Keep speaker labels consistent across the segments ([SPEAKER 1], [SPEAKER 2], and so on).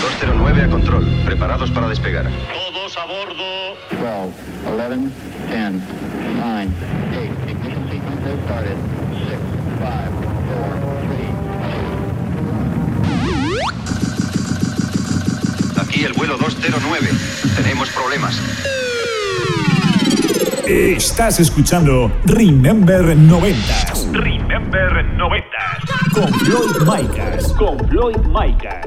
[SPEAKER 1] 209 a control, preparados para despegar.
[SPEAKER 2] Todos a bordo.
[SPEAKER 3] 12, 11, 10, 9, 8, ignition sequence has started. 6, 5,
[SPEAKER 1] Aquí el vuelo 209. Tenemos problemas.
[SPEAKER 4] Estás escuchando Remember 90
[SPEAKER 2] Remember 90.
[SPEAKER 4] con Floyd Micas. Con Floyd Micas.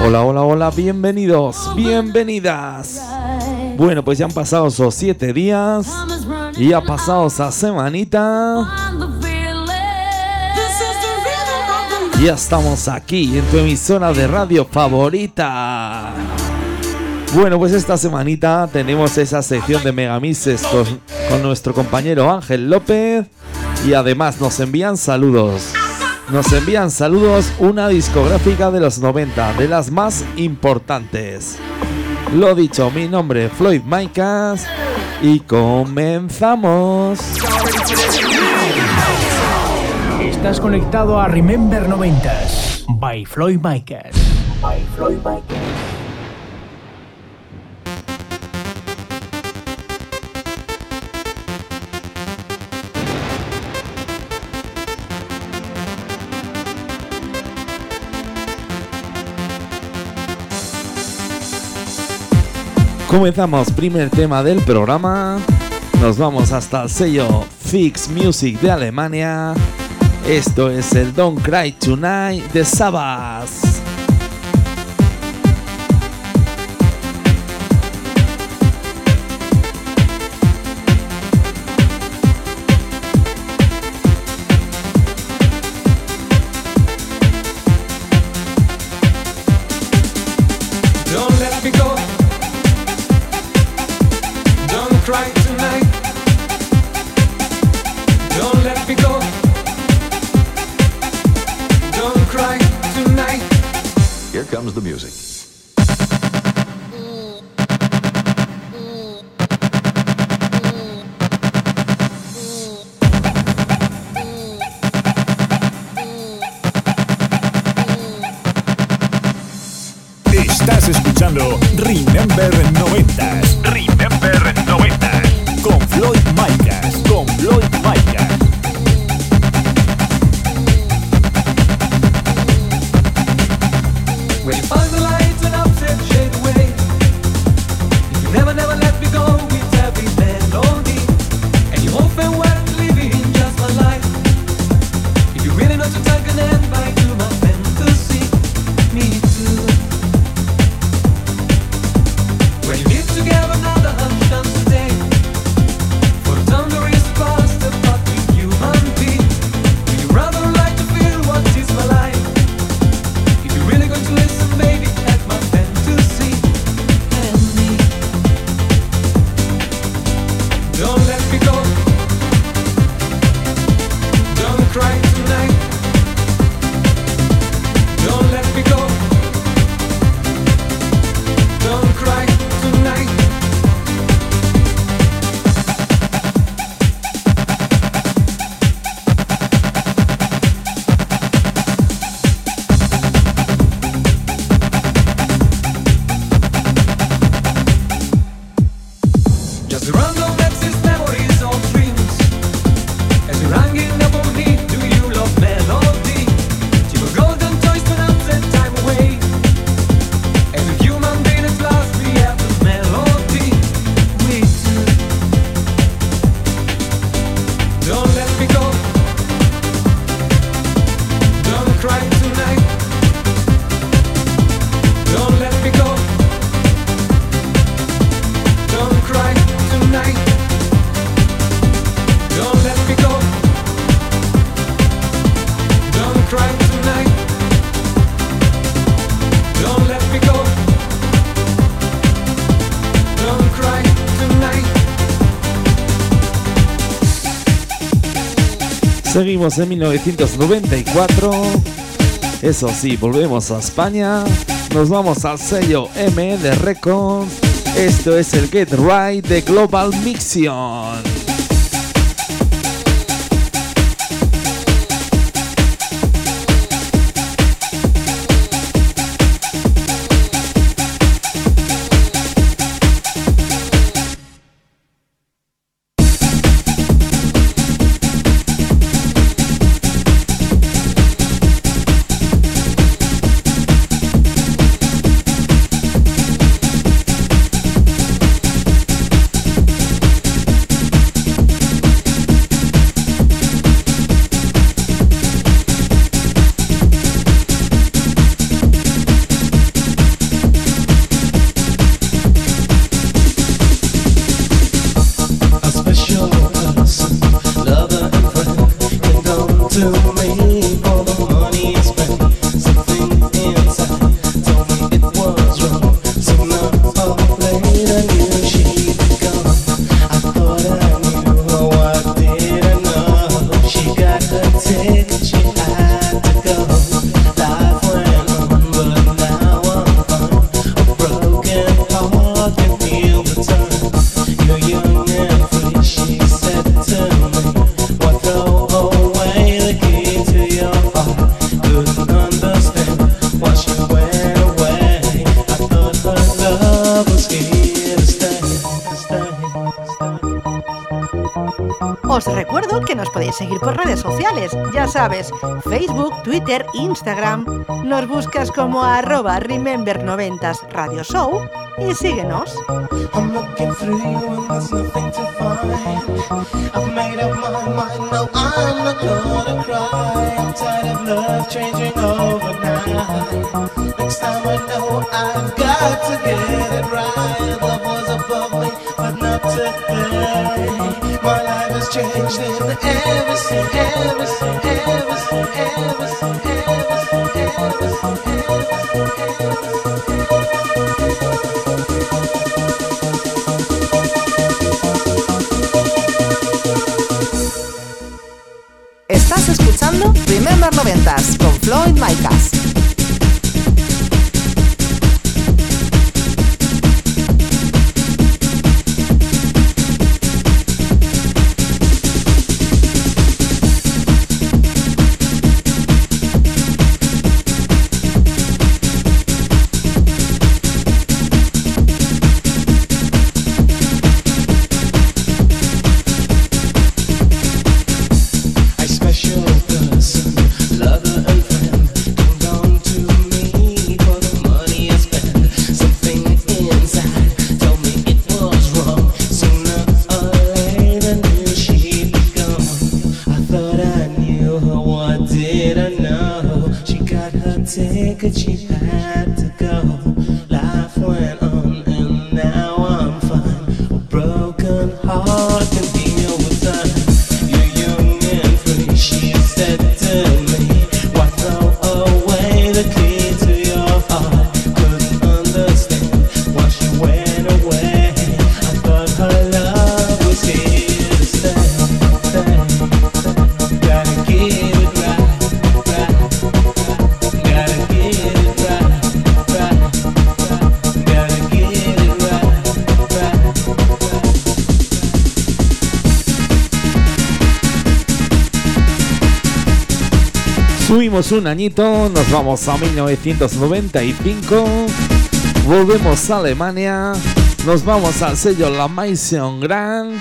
[SPEAKER 5] Hola, hola, hola, bienvenidos, bienvenidas. Bueno, pues ya han pasado esos siete días y ha pasado esa semanita. Ya estamos aquí en tu emisora de radio favorita. Bueno, pues esta semanita tenemos esa sección de Megamixes con, con nuestro compañero Ángel López y además nos envían saludos. Nos envían saludos una discográfica de los 90, de las más importantes. Lo dicho, mi nombre es Floyd Micas y comenzamos.
[SPEAKER 6] Estás conectado a Remember 90s by Floyd Micas. By Floyd Micas.
[SPEAKER 5] Comenzamos primer tema del programa. Nos vamos hasta el sello Fix Music de Alemania. Esto es el Don't Cry Tonight de Sabas. Seguimos en 1994
[SPEAKER 7] Eso sí, volvemos a España. Nos vamos al sello M de Records. Esto es el Get Right de Global Mixion.
[SPEAKER 8] Twitter, Instagram. Nos buscas como arroba Remember 90 Radio Show y síguenos. Next time I know I've got to get it right. Love was above me, ever since. Remember 90s con Floyd Micas.
[SPEAKER 7] Un añito, nos vamos a 1995, volvemos a Alemania, nos vamos al sello La Maison Grand,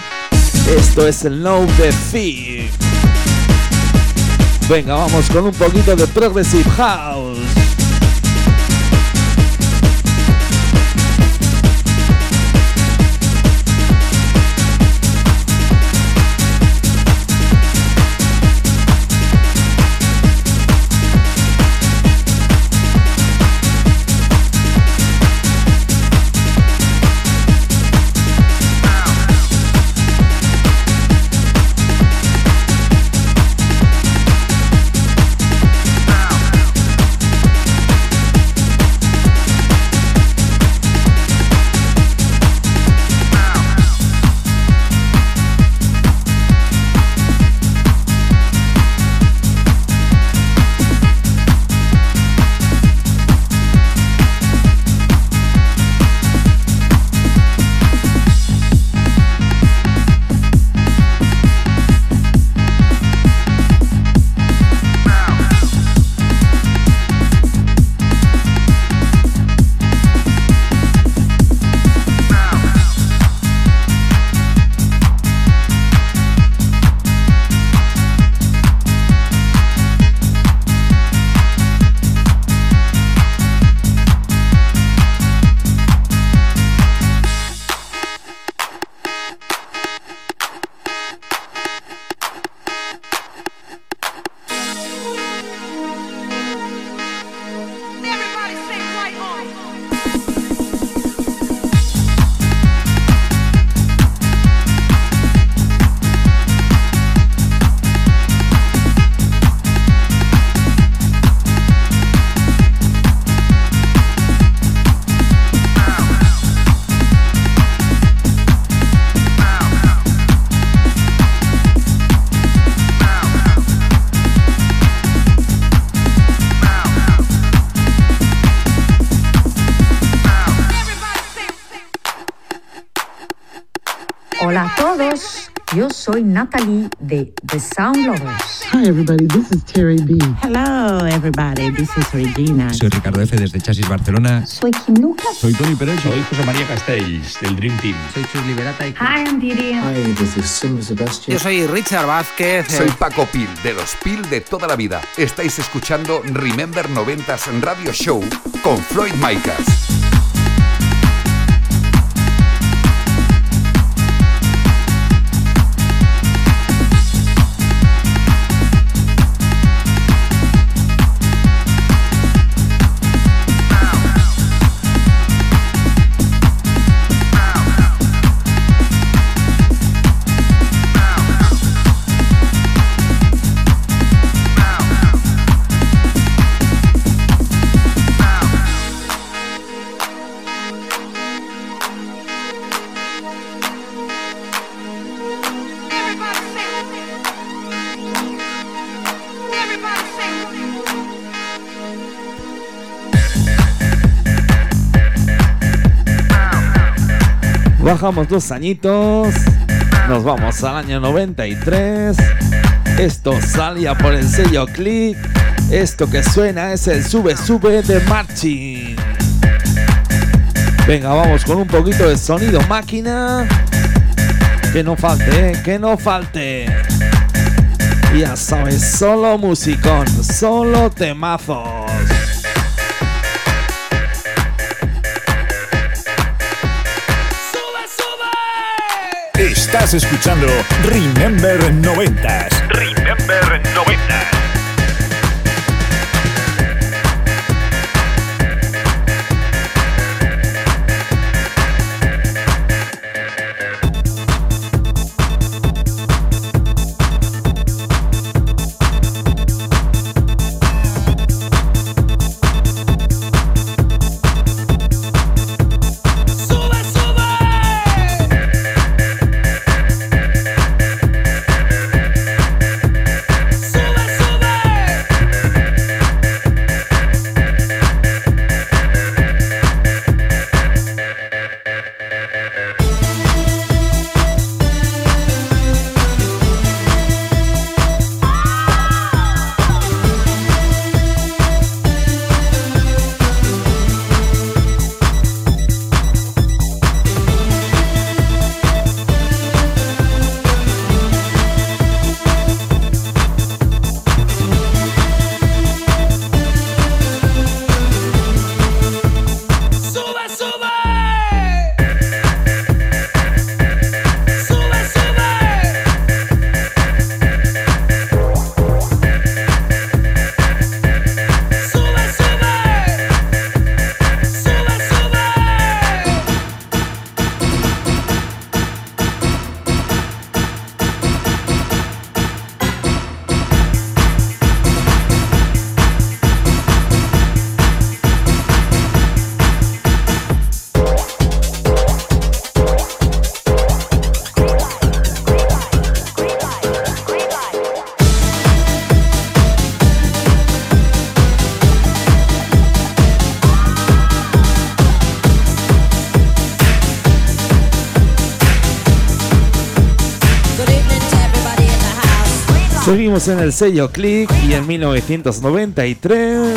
[SPEAKER 7] esto es el No de Fig. Venga, vamos con un poquito de Progressive House.
[SPEAKER 9] Soy Natalie de The Sound Lovers.
[SPEAKER 10] Hi everybody, this is Terry B.
[SPEAKER 11] Hello everybody, this is Regina.
[SPEAKER 12] Soy Ricardo F desde Chasis Barcelona.
[SPEAKER 9] Soy Kim Lucas.
[SPEAKER 12] Soy Tony Pérez.
[SPEAKER 13] Soy José María Castells del Dream Team.
[SPEAKER 14] Soy Chus Liberata. Y...
[SPEAKER 9] Hi, I'm Didi.
[SPEAKER 15] Hi, this is Sim Sebastian.
[SPEAKER 16] Yo soy Richard Vázquez.
[SPEAKER 17] Soy Paco Pil de los Pil de toda la vida. Estáis escuchando Remember 90s Radio Show con Floyd Micas.
[SPEAKER 7] Bajamos dos añitos. Nos vamos al año 93. Esto salía por el sello Click. Esto que suena es el sube sube de Marching. Venga, vamos con un poquito de sonido máquina. Que no falte, que no falte. Ya sabes, solo musicón, solo temazos.
[SPEAKER 4] Estás escuchando Remember 90s.
[SPEAKER 2] Remember 90s.
[SPEAKER 7] En el sello Click y en 1993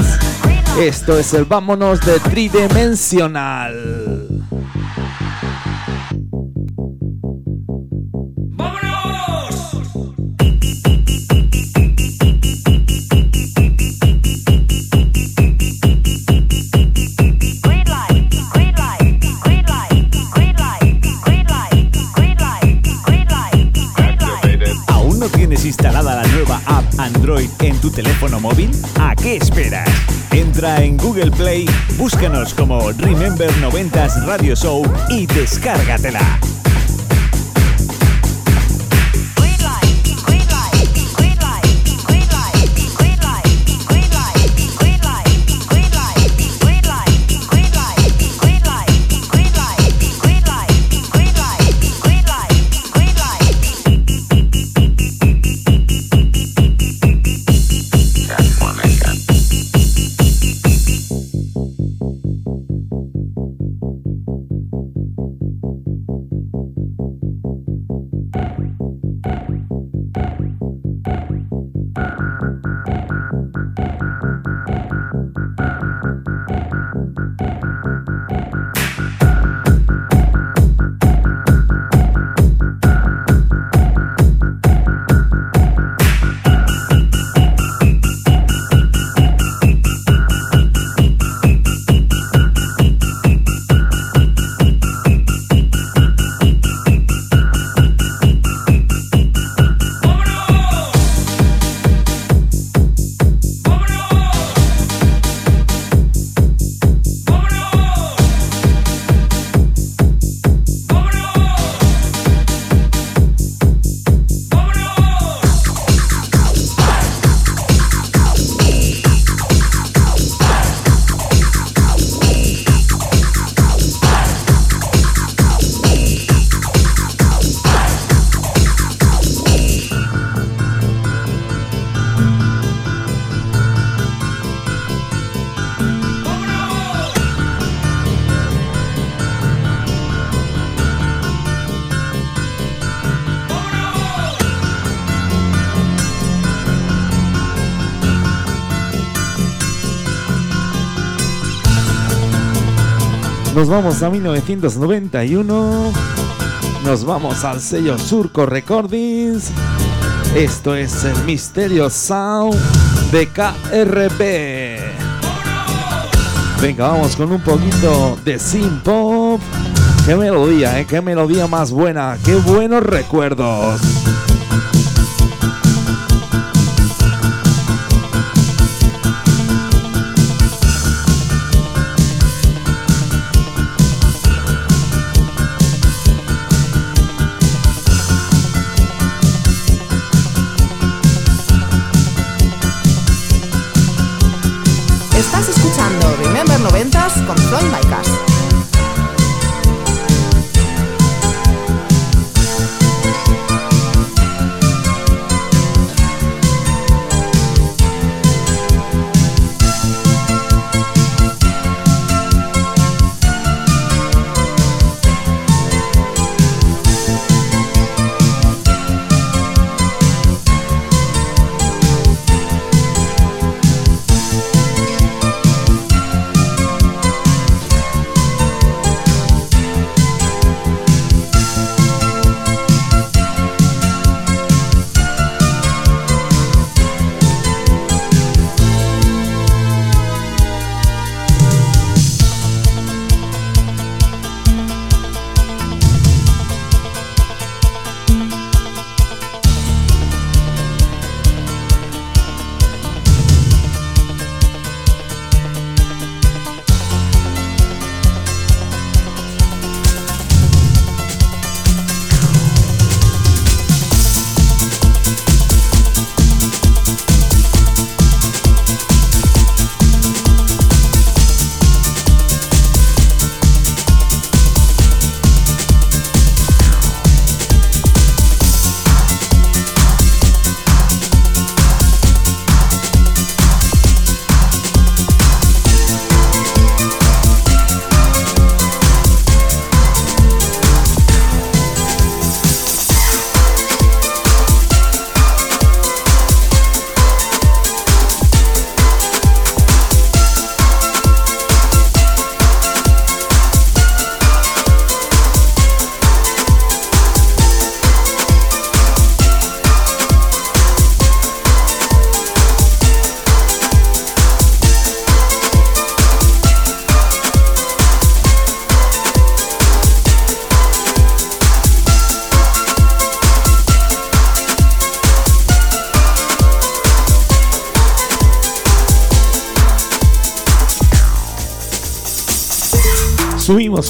[SPEAKER 7] esto es el Vámonos de Tridimensional.
[SPEAKER 4] Entra en Google Play, búscanos como Remember 90s Radio Show y descárgatela.
[SPEAKER 7] Nos vamos a 1991. Nos vamos al sello Surco Recordings. Esto es el Misterio Sound de KRB. Venga, vamos con un poquito de synth pop. Qué melodía, ¿eh? Qué melodía más buena. Qué buenos recuerdos.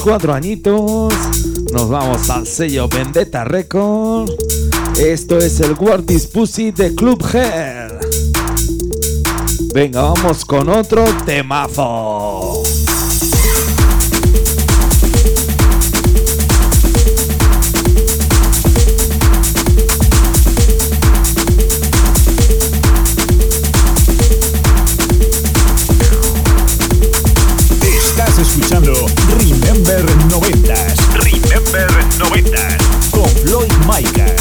[SPEAKER 7] Cuatro añitos. Nos vamos al sello Vendetta Record. Esto es el Wartis Pussy de Club Hair. Venga, vamos con otro temazo.
[SPEAKER 4] Estás escuchando Floyd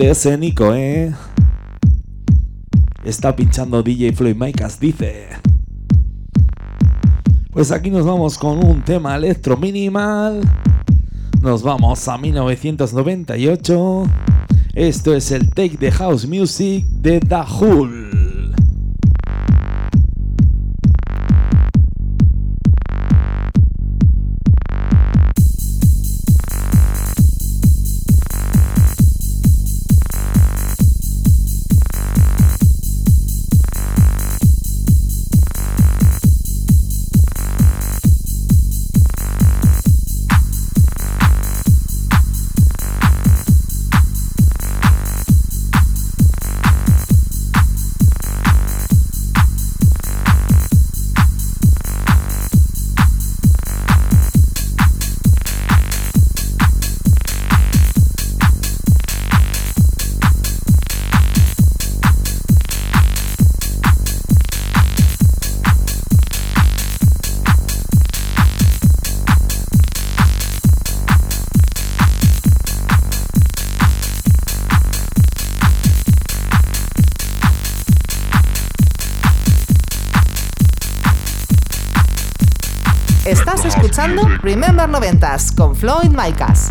[SPEAKER 7] ese Nico, ¿eh? Está pinchando DJ Floyd Micas, dice. Pues aquí nos vamos con un tema electro minimal. Nos vamos a 1998. Esto es el Take the House Music de The Hull.
[SPEAKER 14] Remember Noventas con Floyd Micas.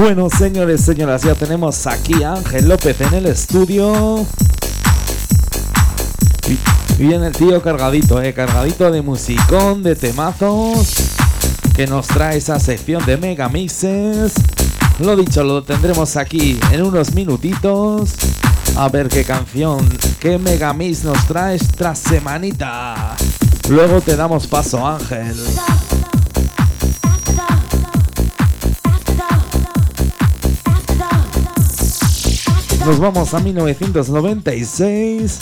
[SPEAKER 7] Bueno, señores, señoras, ya tenemos aquí a Ángel López en el estudio. Viene el tío cargadito, eh, cargadito de musicón, de temazos, que nos trae esa sección de megamixes. Lo dicho, lo tendremos aquí en unos minutitos. A ver qué canción, qué megamix nos trae esta semanita. Luego te damos paso, Ángel. Nos vamos a 1996.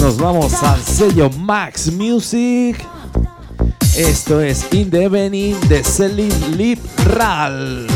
[SPEAKER 7] Nos vamos al sello Max Music. Esto es In the Evening de Celine Lip Ral.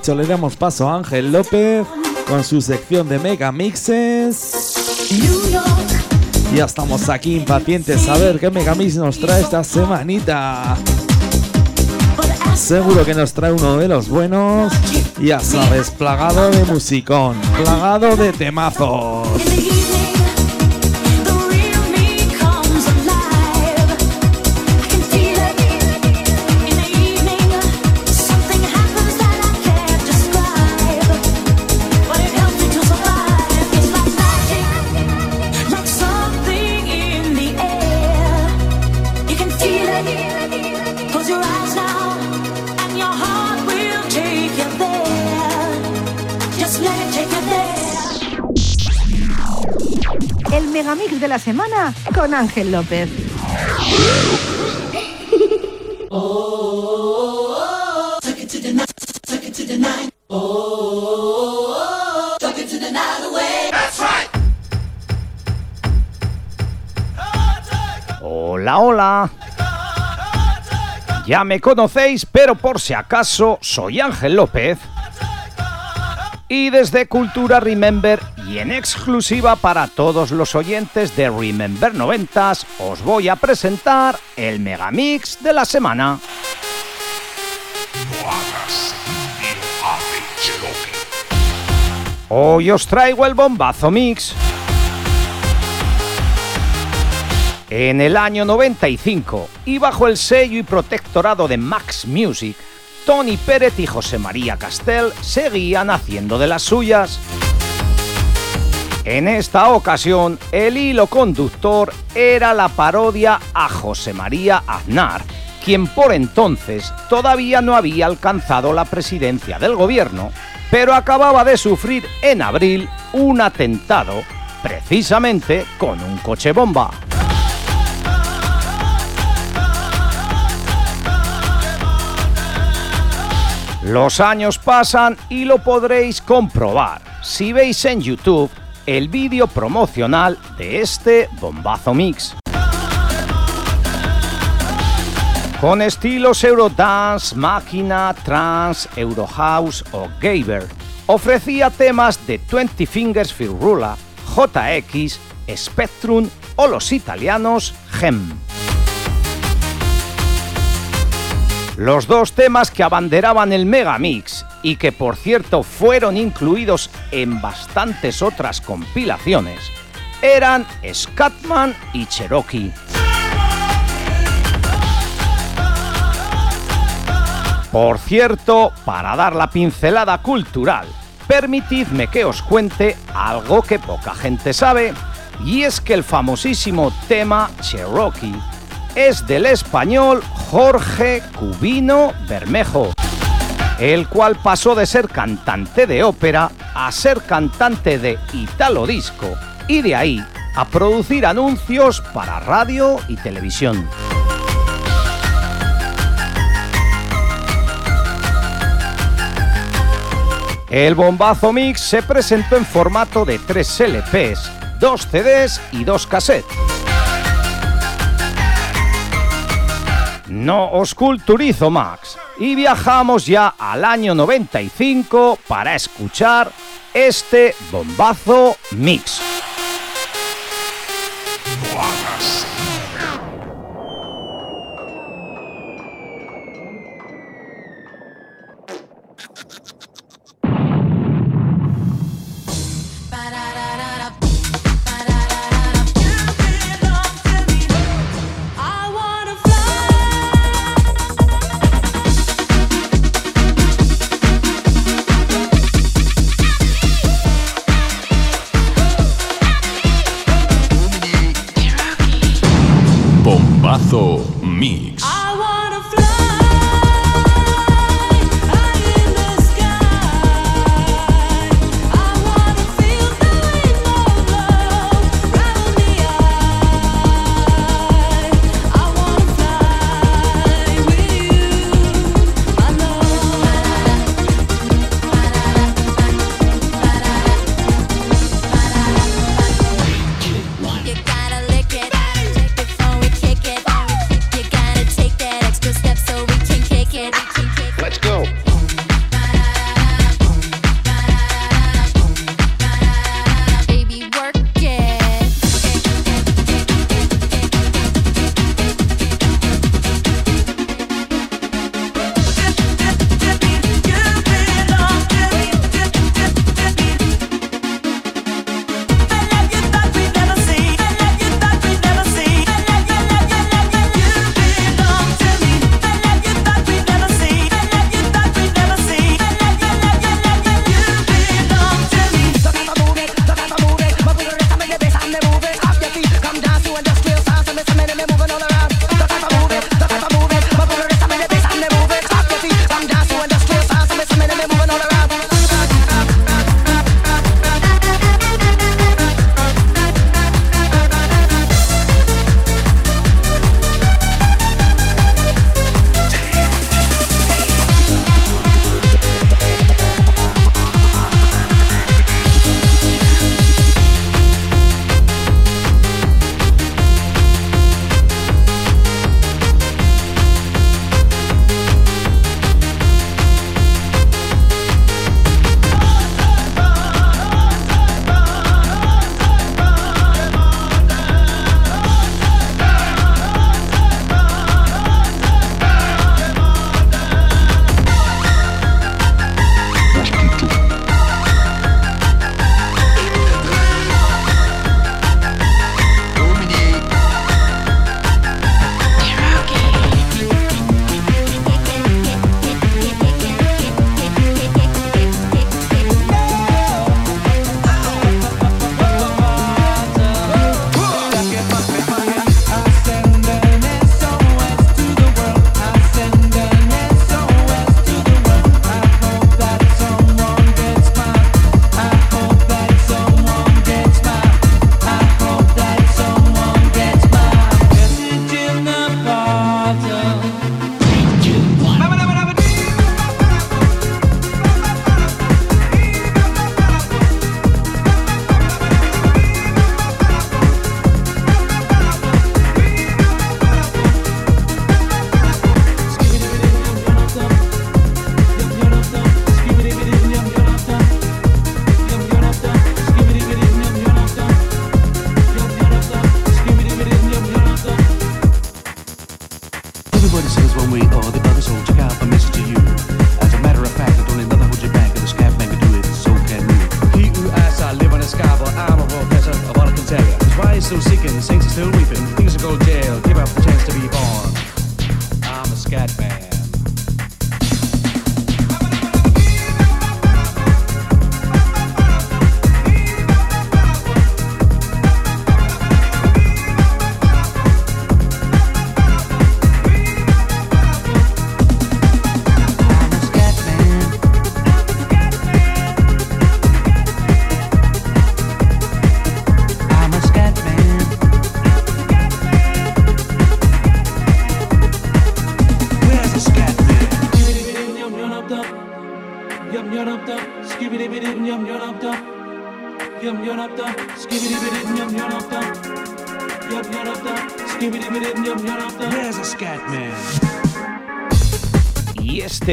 [SPEAKER 7] Dicho, le damos paso a Ángel López con su sección de Mega Mixes. Ya estamos aquí impacientes a ver qué Megamix nos trae esta semanita. Seguro que nos trae uno de los buenos. Ya sabes, plagado de musicón, plagado de temazos.
[SPEAKER 8] La semana con Ángel López.
[SPEAKER 18] Hola, hola. Ya me conocéis, pero por si acaso soy Ángel López. Y desde Cultura Remember y en exclusiva para todos los oyentes de Remember 90s os voy a presentar el Megamix de la semana. Hoy os traigo el bombazo mix. En el año 95 y bajo el sello y protectorado de Max Music, Tony Pérez y José María Castel seguían haciendo de las suyas. En esta ocasión, el hilo conductor era la parodia a José María Aznar, quien por entonces todavía no había alcanzado la presidencia del gobierno, pero acababa de sufrir en abril un atentado, precisamente con un coche bomba. Los años pasan y lo podréis comprobar si veis en YouTube el vídeo promocional de este bombazo mix. Con estilos Eurodance, Máquina, Trance, Eurohouse o Gaber, ofrecía temas de 20 Fingers Firrula, JX, Spectrum o los italianos Gem. Los dos temas que abanderaban el Megamix y que por cierto fueron incluidos en bastantes otras compilaciones eran Scatman y Cherokee. Por cierto, para dar la pincelada cultural, permitidme que os cuente algo que poca gente sabe, y es que el famosísimo tema Cherokee es del español Jorge Cubino Bermejo, el cual pasó de ser cantante de ópera a ser cantante de italo disco y de ahí a producir anuncios para radio y televisión. El bombazo mix se presentó en formato de 3 LPs, 2 CDs y 2 cassettes. No os culturizo Max y viajamos ya al año 95 para escuchar este bombazo mix.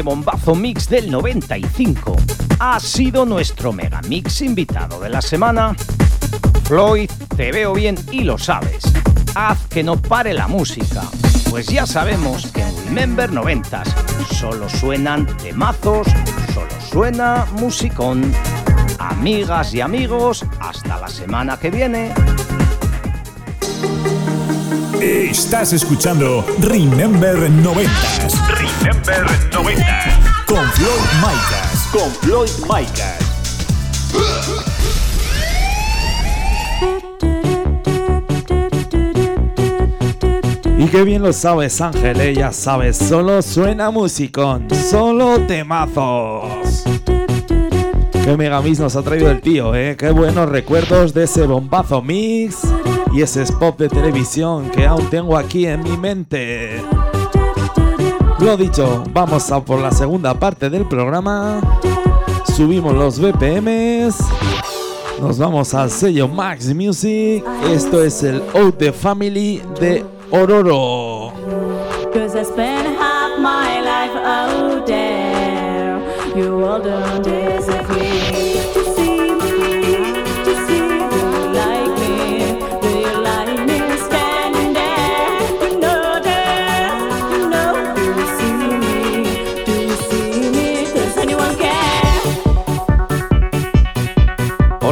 [SPEAKER 19] Bombazo mix
[SPEAKER 18] del 95 ha sido nuestro megamix invitado de la semana. Floyd, te veo bien y lo sabes. Haz que no pare la música. Pues ya sabemos que en Remember 90 solo suenan temazos, solo suena musicón. Amigas y amigos, hasta la semana que viene.
[SPEAKER 4] Estás escuchando Remember 90. Remember 90. Con Floyd Micas. Con Floyd Micas.
[SPEAKER 7] Y qué bien lo sabes, Ángel, eh, ya sabes, solo suena musicón, solo temazos. Qué megamix nos ha traído el tío, eh. Qué buenos recuerdos de ese bombazo mix y ese spot de televisión que aún tengo aquí en mi mente. Dicho, vamos a por la segunda parte del programa. Subimos los BPMs. Nos vamos al sello Max Music. Esto es el Out the Family de Ororo.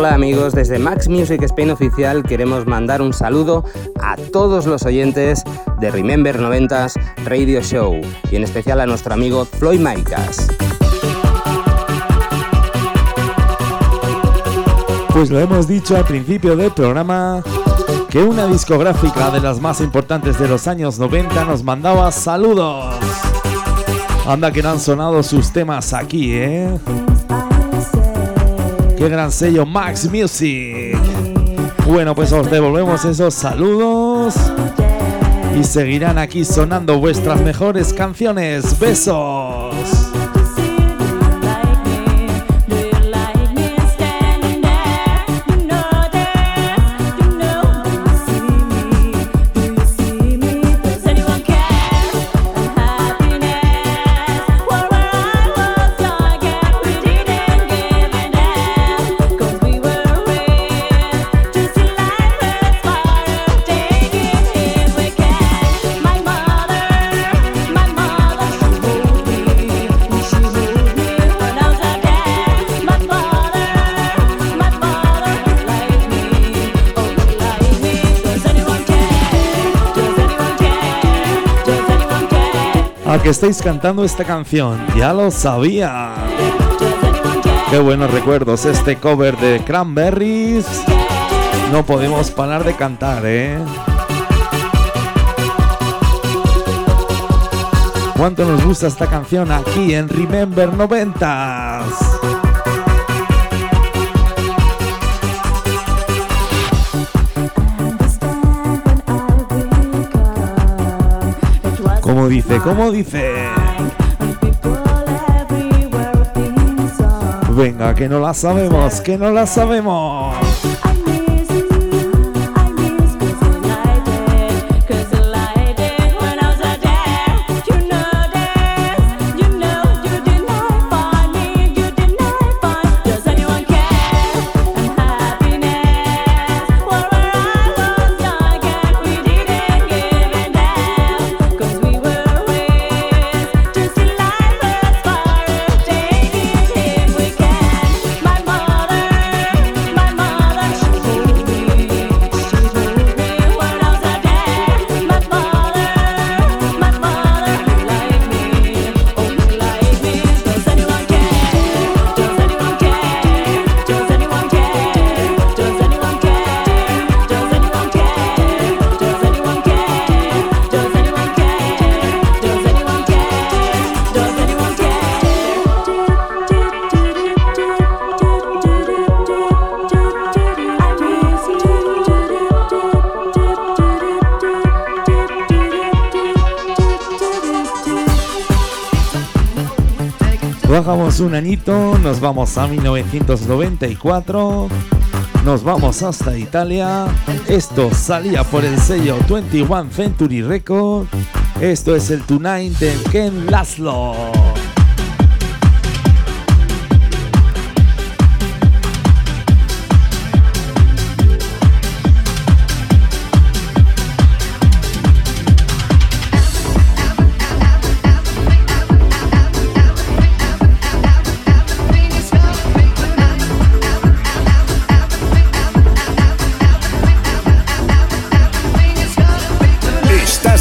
[SPEAKER 20] Hola amigos, desde Max Music Spain Oficial queremos mandar un saludo a todos los oyentes de Remember 90s Radio Show y en especial a nuestro amigo Floyd Maicas.
[SPEAKER 7] Pues lo hemos dicho al principio del programa que una discográfica de las más importantes de los años 90 nos mandaba saludos. Anda que no han sonado sus temas aquí, ¿eh? Qué gran sello Max Music. Bueno, pues os devolvemos esos saludos y seguirán aquí sonando vuestras mejores canciones. Besos. Que estáis cantando esta canción, ya lo sabía. Qué buenos recuerdos este cover de Cranberries. No podemos parar de cantar, ¿eh? ¿Cuánto nos gusta esta canción aquí en Remember 90s? ¿Cómo dice? ¿Cómo dice? Venga, que no la sabemos, que no la sabemos. Un añito, nos vamos a 1994, nos vamos hasta Italia. Esto salía por el sello 21 Century Record. Esto es el Tonight de Ken Laszlo.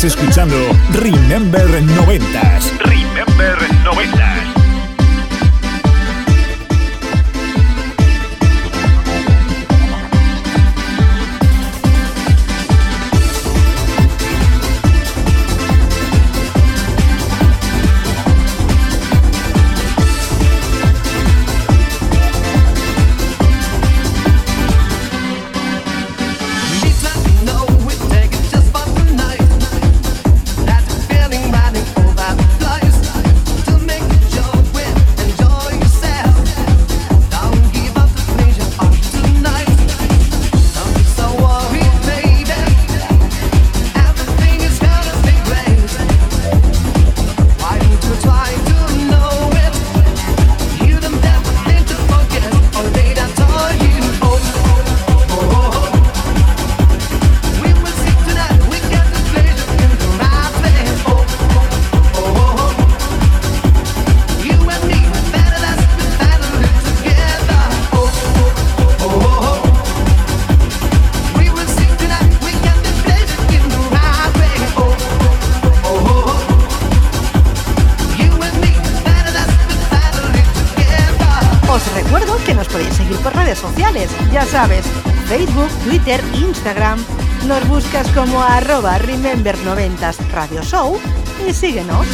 [SPEAKER 4] Escuchando Remember 90s. Remember 90s.
[SPEAKER 8] Como arroba Remember 90s Radio Show y síguenos.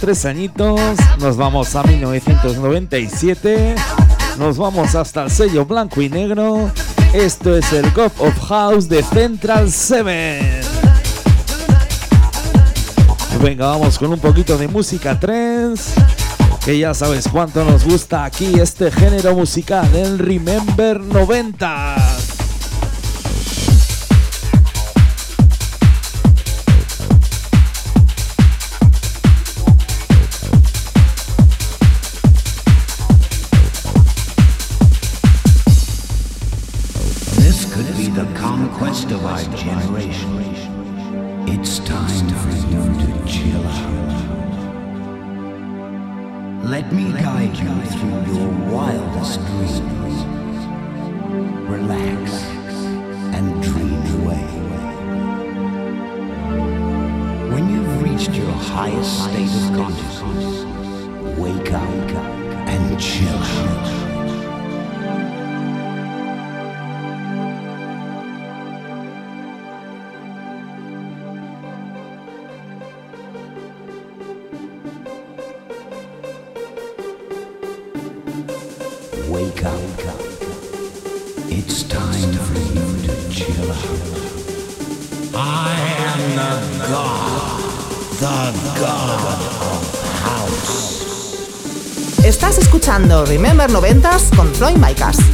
[SPEAKER 7] Tres añitos, nos vamos a 1997, nos vamos hasta el sello blanco y negro. Esto es el God of House de Central 7. Venga, vamos con un poquito de música trance. Que ya sabes cuánto nos gusta aquí este género musical, el Remember 90.
[SPEAKER 14] Estás escuchando Remember 90s con Floyd Micas.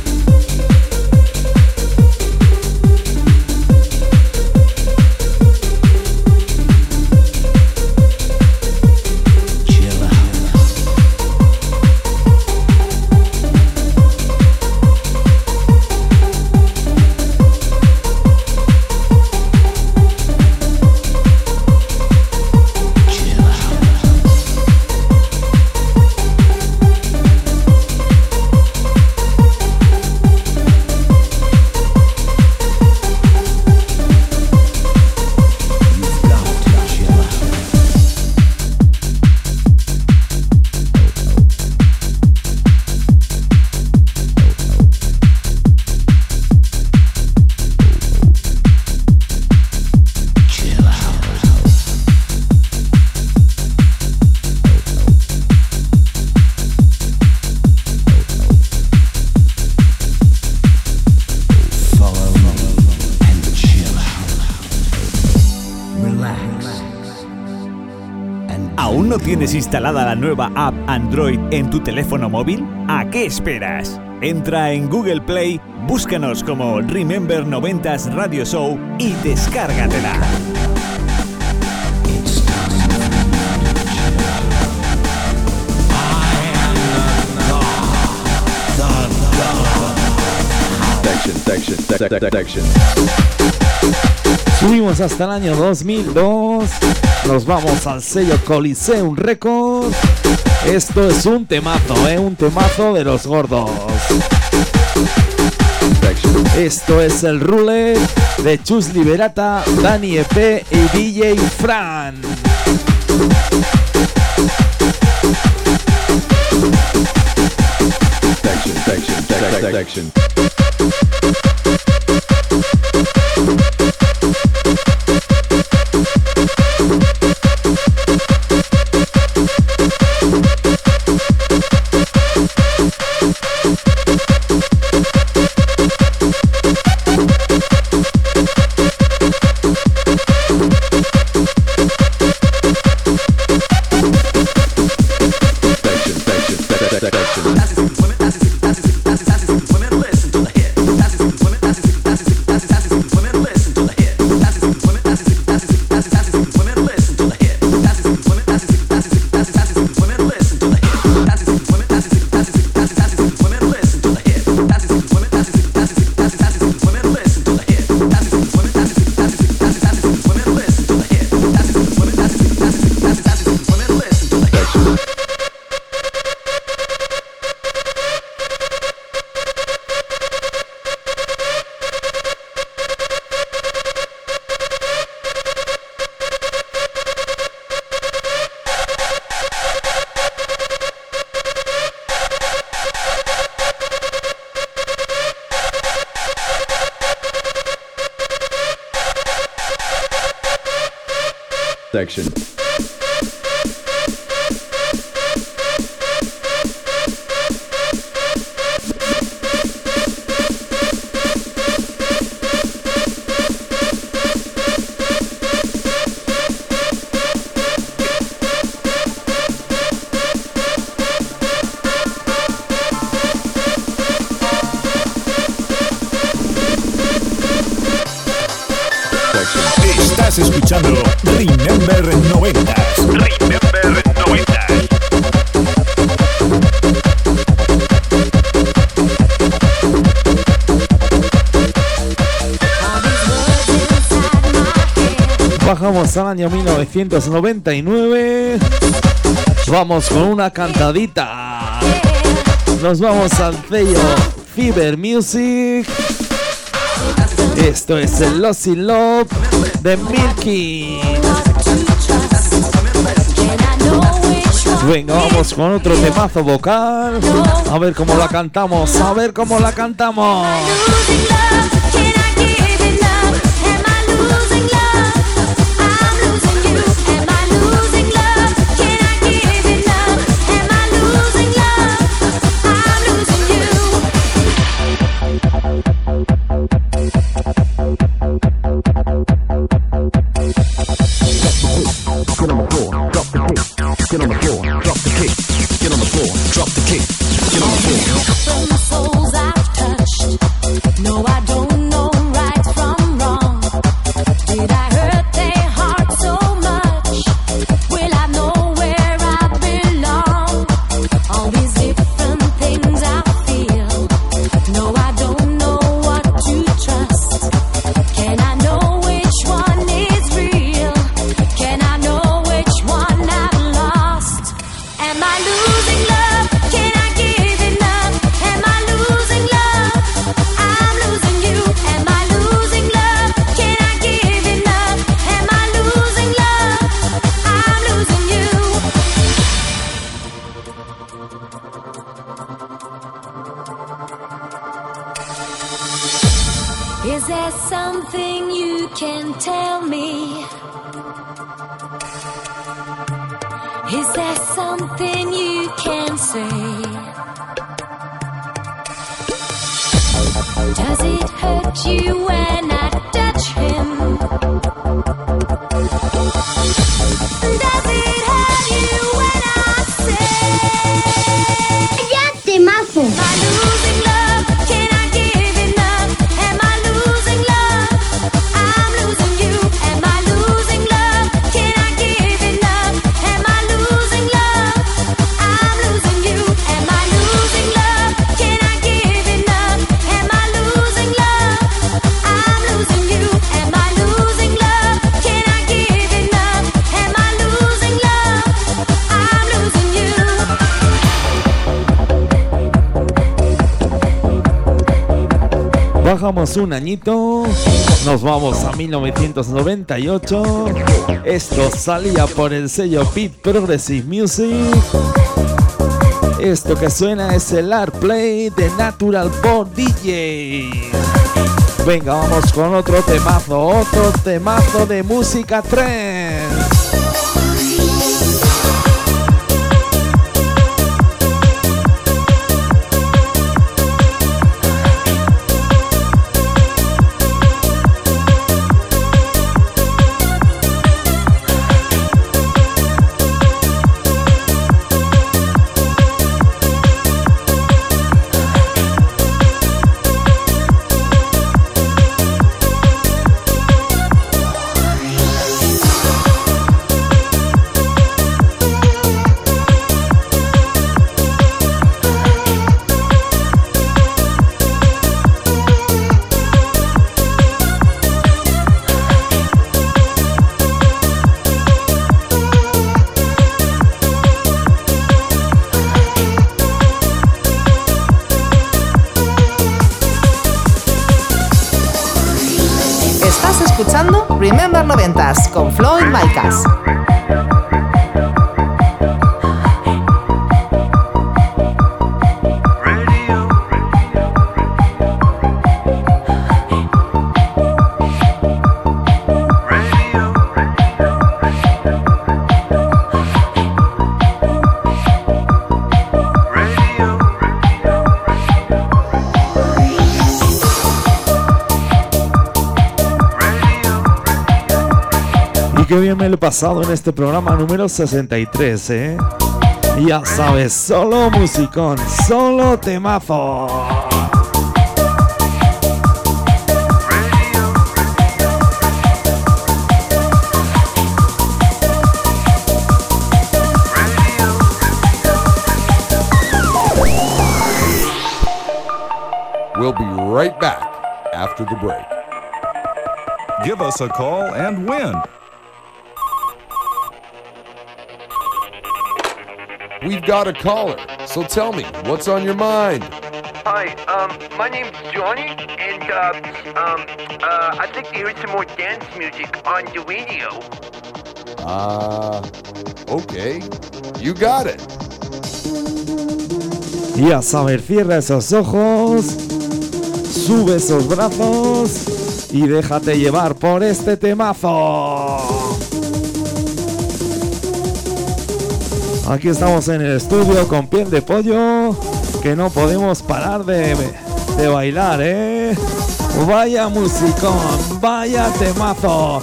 [SPEAKER 4] Instalada la nueva app Android en tu teléfono móvil? ¿A qué esperas? Entra en Google Play, búscanos como Remember 90s Radio Show y descárgatela.
[SPEAKER 7] Subimos hasta el año 2002. Nos vamos al sello Coliseum Records. Esto es un temazo, ¿eh? Un temazo de los gordos. Esto es el Rule de Chus Liberata, Dani EP y DJ Fran.
[SPEAKER 21] Section.
[SPEAKER 4] Estás escuchando Remember 90s. Remember 90s.
[SPEAKER 7] Bajamos al año 1999. Vamos con una cantadita. Nos vamos al sello Fever Music. Esto es el Lossy Love de Milky. Venga, vamos con otro temazo vocal. A ver cómo la cantamos, a ver cómo la cantamos. See. un añito. Nos vamos a 1998. Esto salía por el sello Beat Progressive Music. Esto que suena es el Art Play de Natural Born DJ. Venga, vamos con otro temazo, otro temazo de música
[SPEAKER 14] 3. Con Floyd Micas.
[SPEAKER 7] Qué bien me lo he pasado en este programa número 63, ¿eh? Ya sabes, solo musicón, solo temazo.
[SPEAKER 21] We'll be right back after the break.
[SPEAKER 22] Give us a call and win.
[SPEAKER 21] We've got a caller, so tell me, what's on your mind?
[SPEAKER 23] Hi, um, my name's Johnny, and uh, um, uh, I'd like to hear some more dance music on the radio.
[SPEAKER 21] Ah, okay. You got it.
[SPEAKER 7] Y a saber, cierra esos ojos, sube esos brazos y déjate llevar por este temazo. Aquí estamos en el estudio con piel de pollo, que no podemos parar de, de bailar, ¿eh? Vaya musicón, vaya temazo.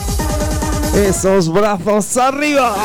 [SPEAKER 7] Esos brazos arriba.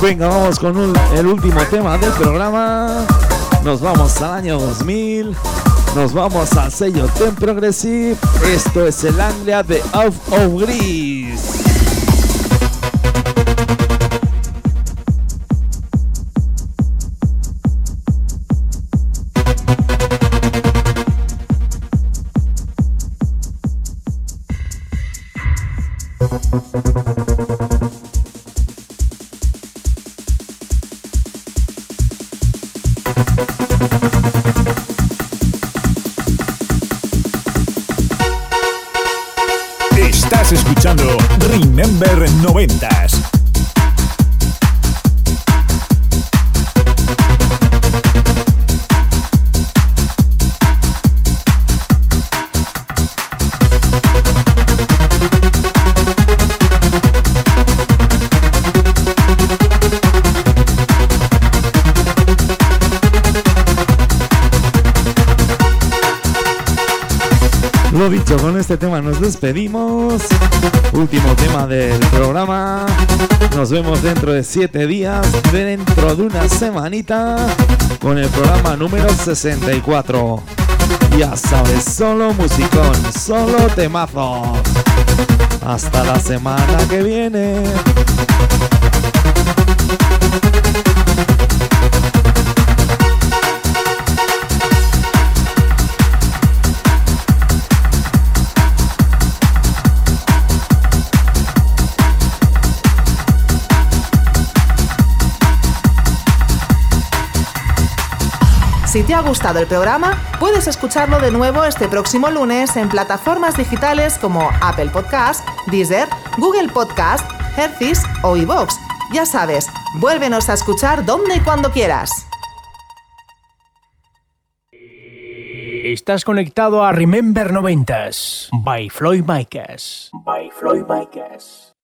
[SPEAKER 7] Venga, vamos con el último tema del programa. Nos vamos al año 2000. Nos vamos al sello Ten Progressive. Esto es el Anglia de Out of Greece. Nos despedimos. Último tema del programa. Nos vemos dentro de siete días, dentro de una semanita, con el programa número 64. Ya sabes, solo musicón, solo temazos. Hasta la semana que viene.
[SPEAKER 14] Te ha gustado el programa, puedes escucharlo de nuevo este próximo lunes en plataformas digitales como Apple Podcast, Deezer, Google Podcast, Hercis o iVoox. Ya sabes, vuélvenos a escuchar donde y cuando quieras.
[SPEAKER 6] Estás conectado a Remember 90s by Floyd Micas. By Floyd Micas.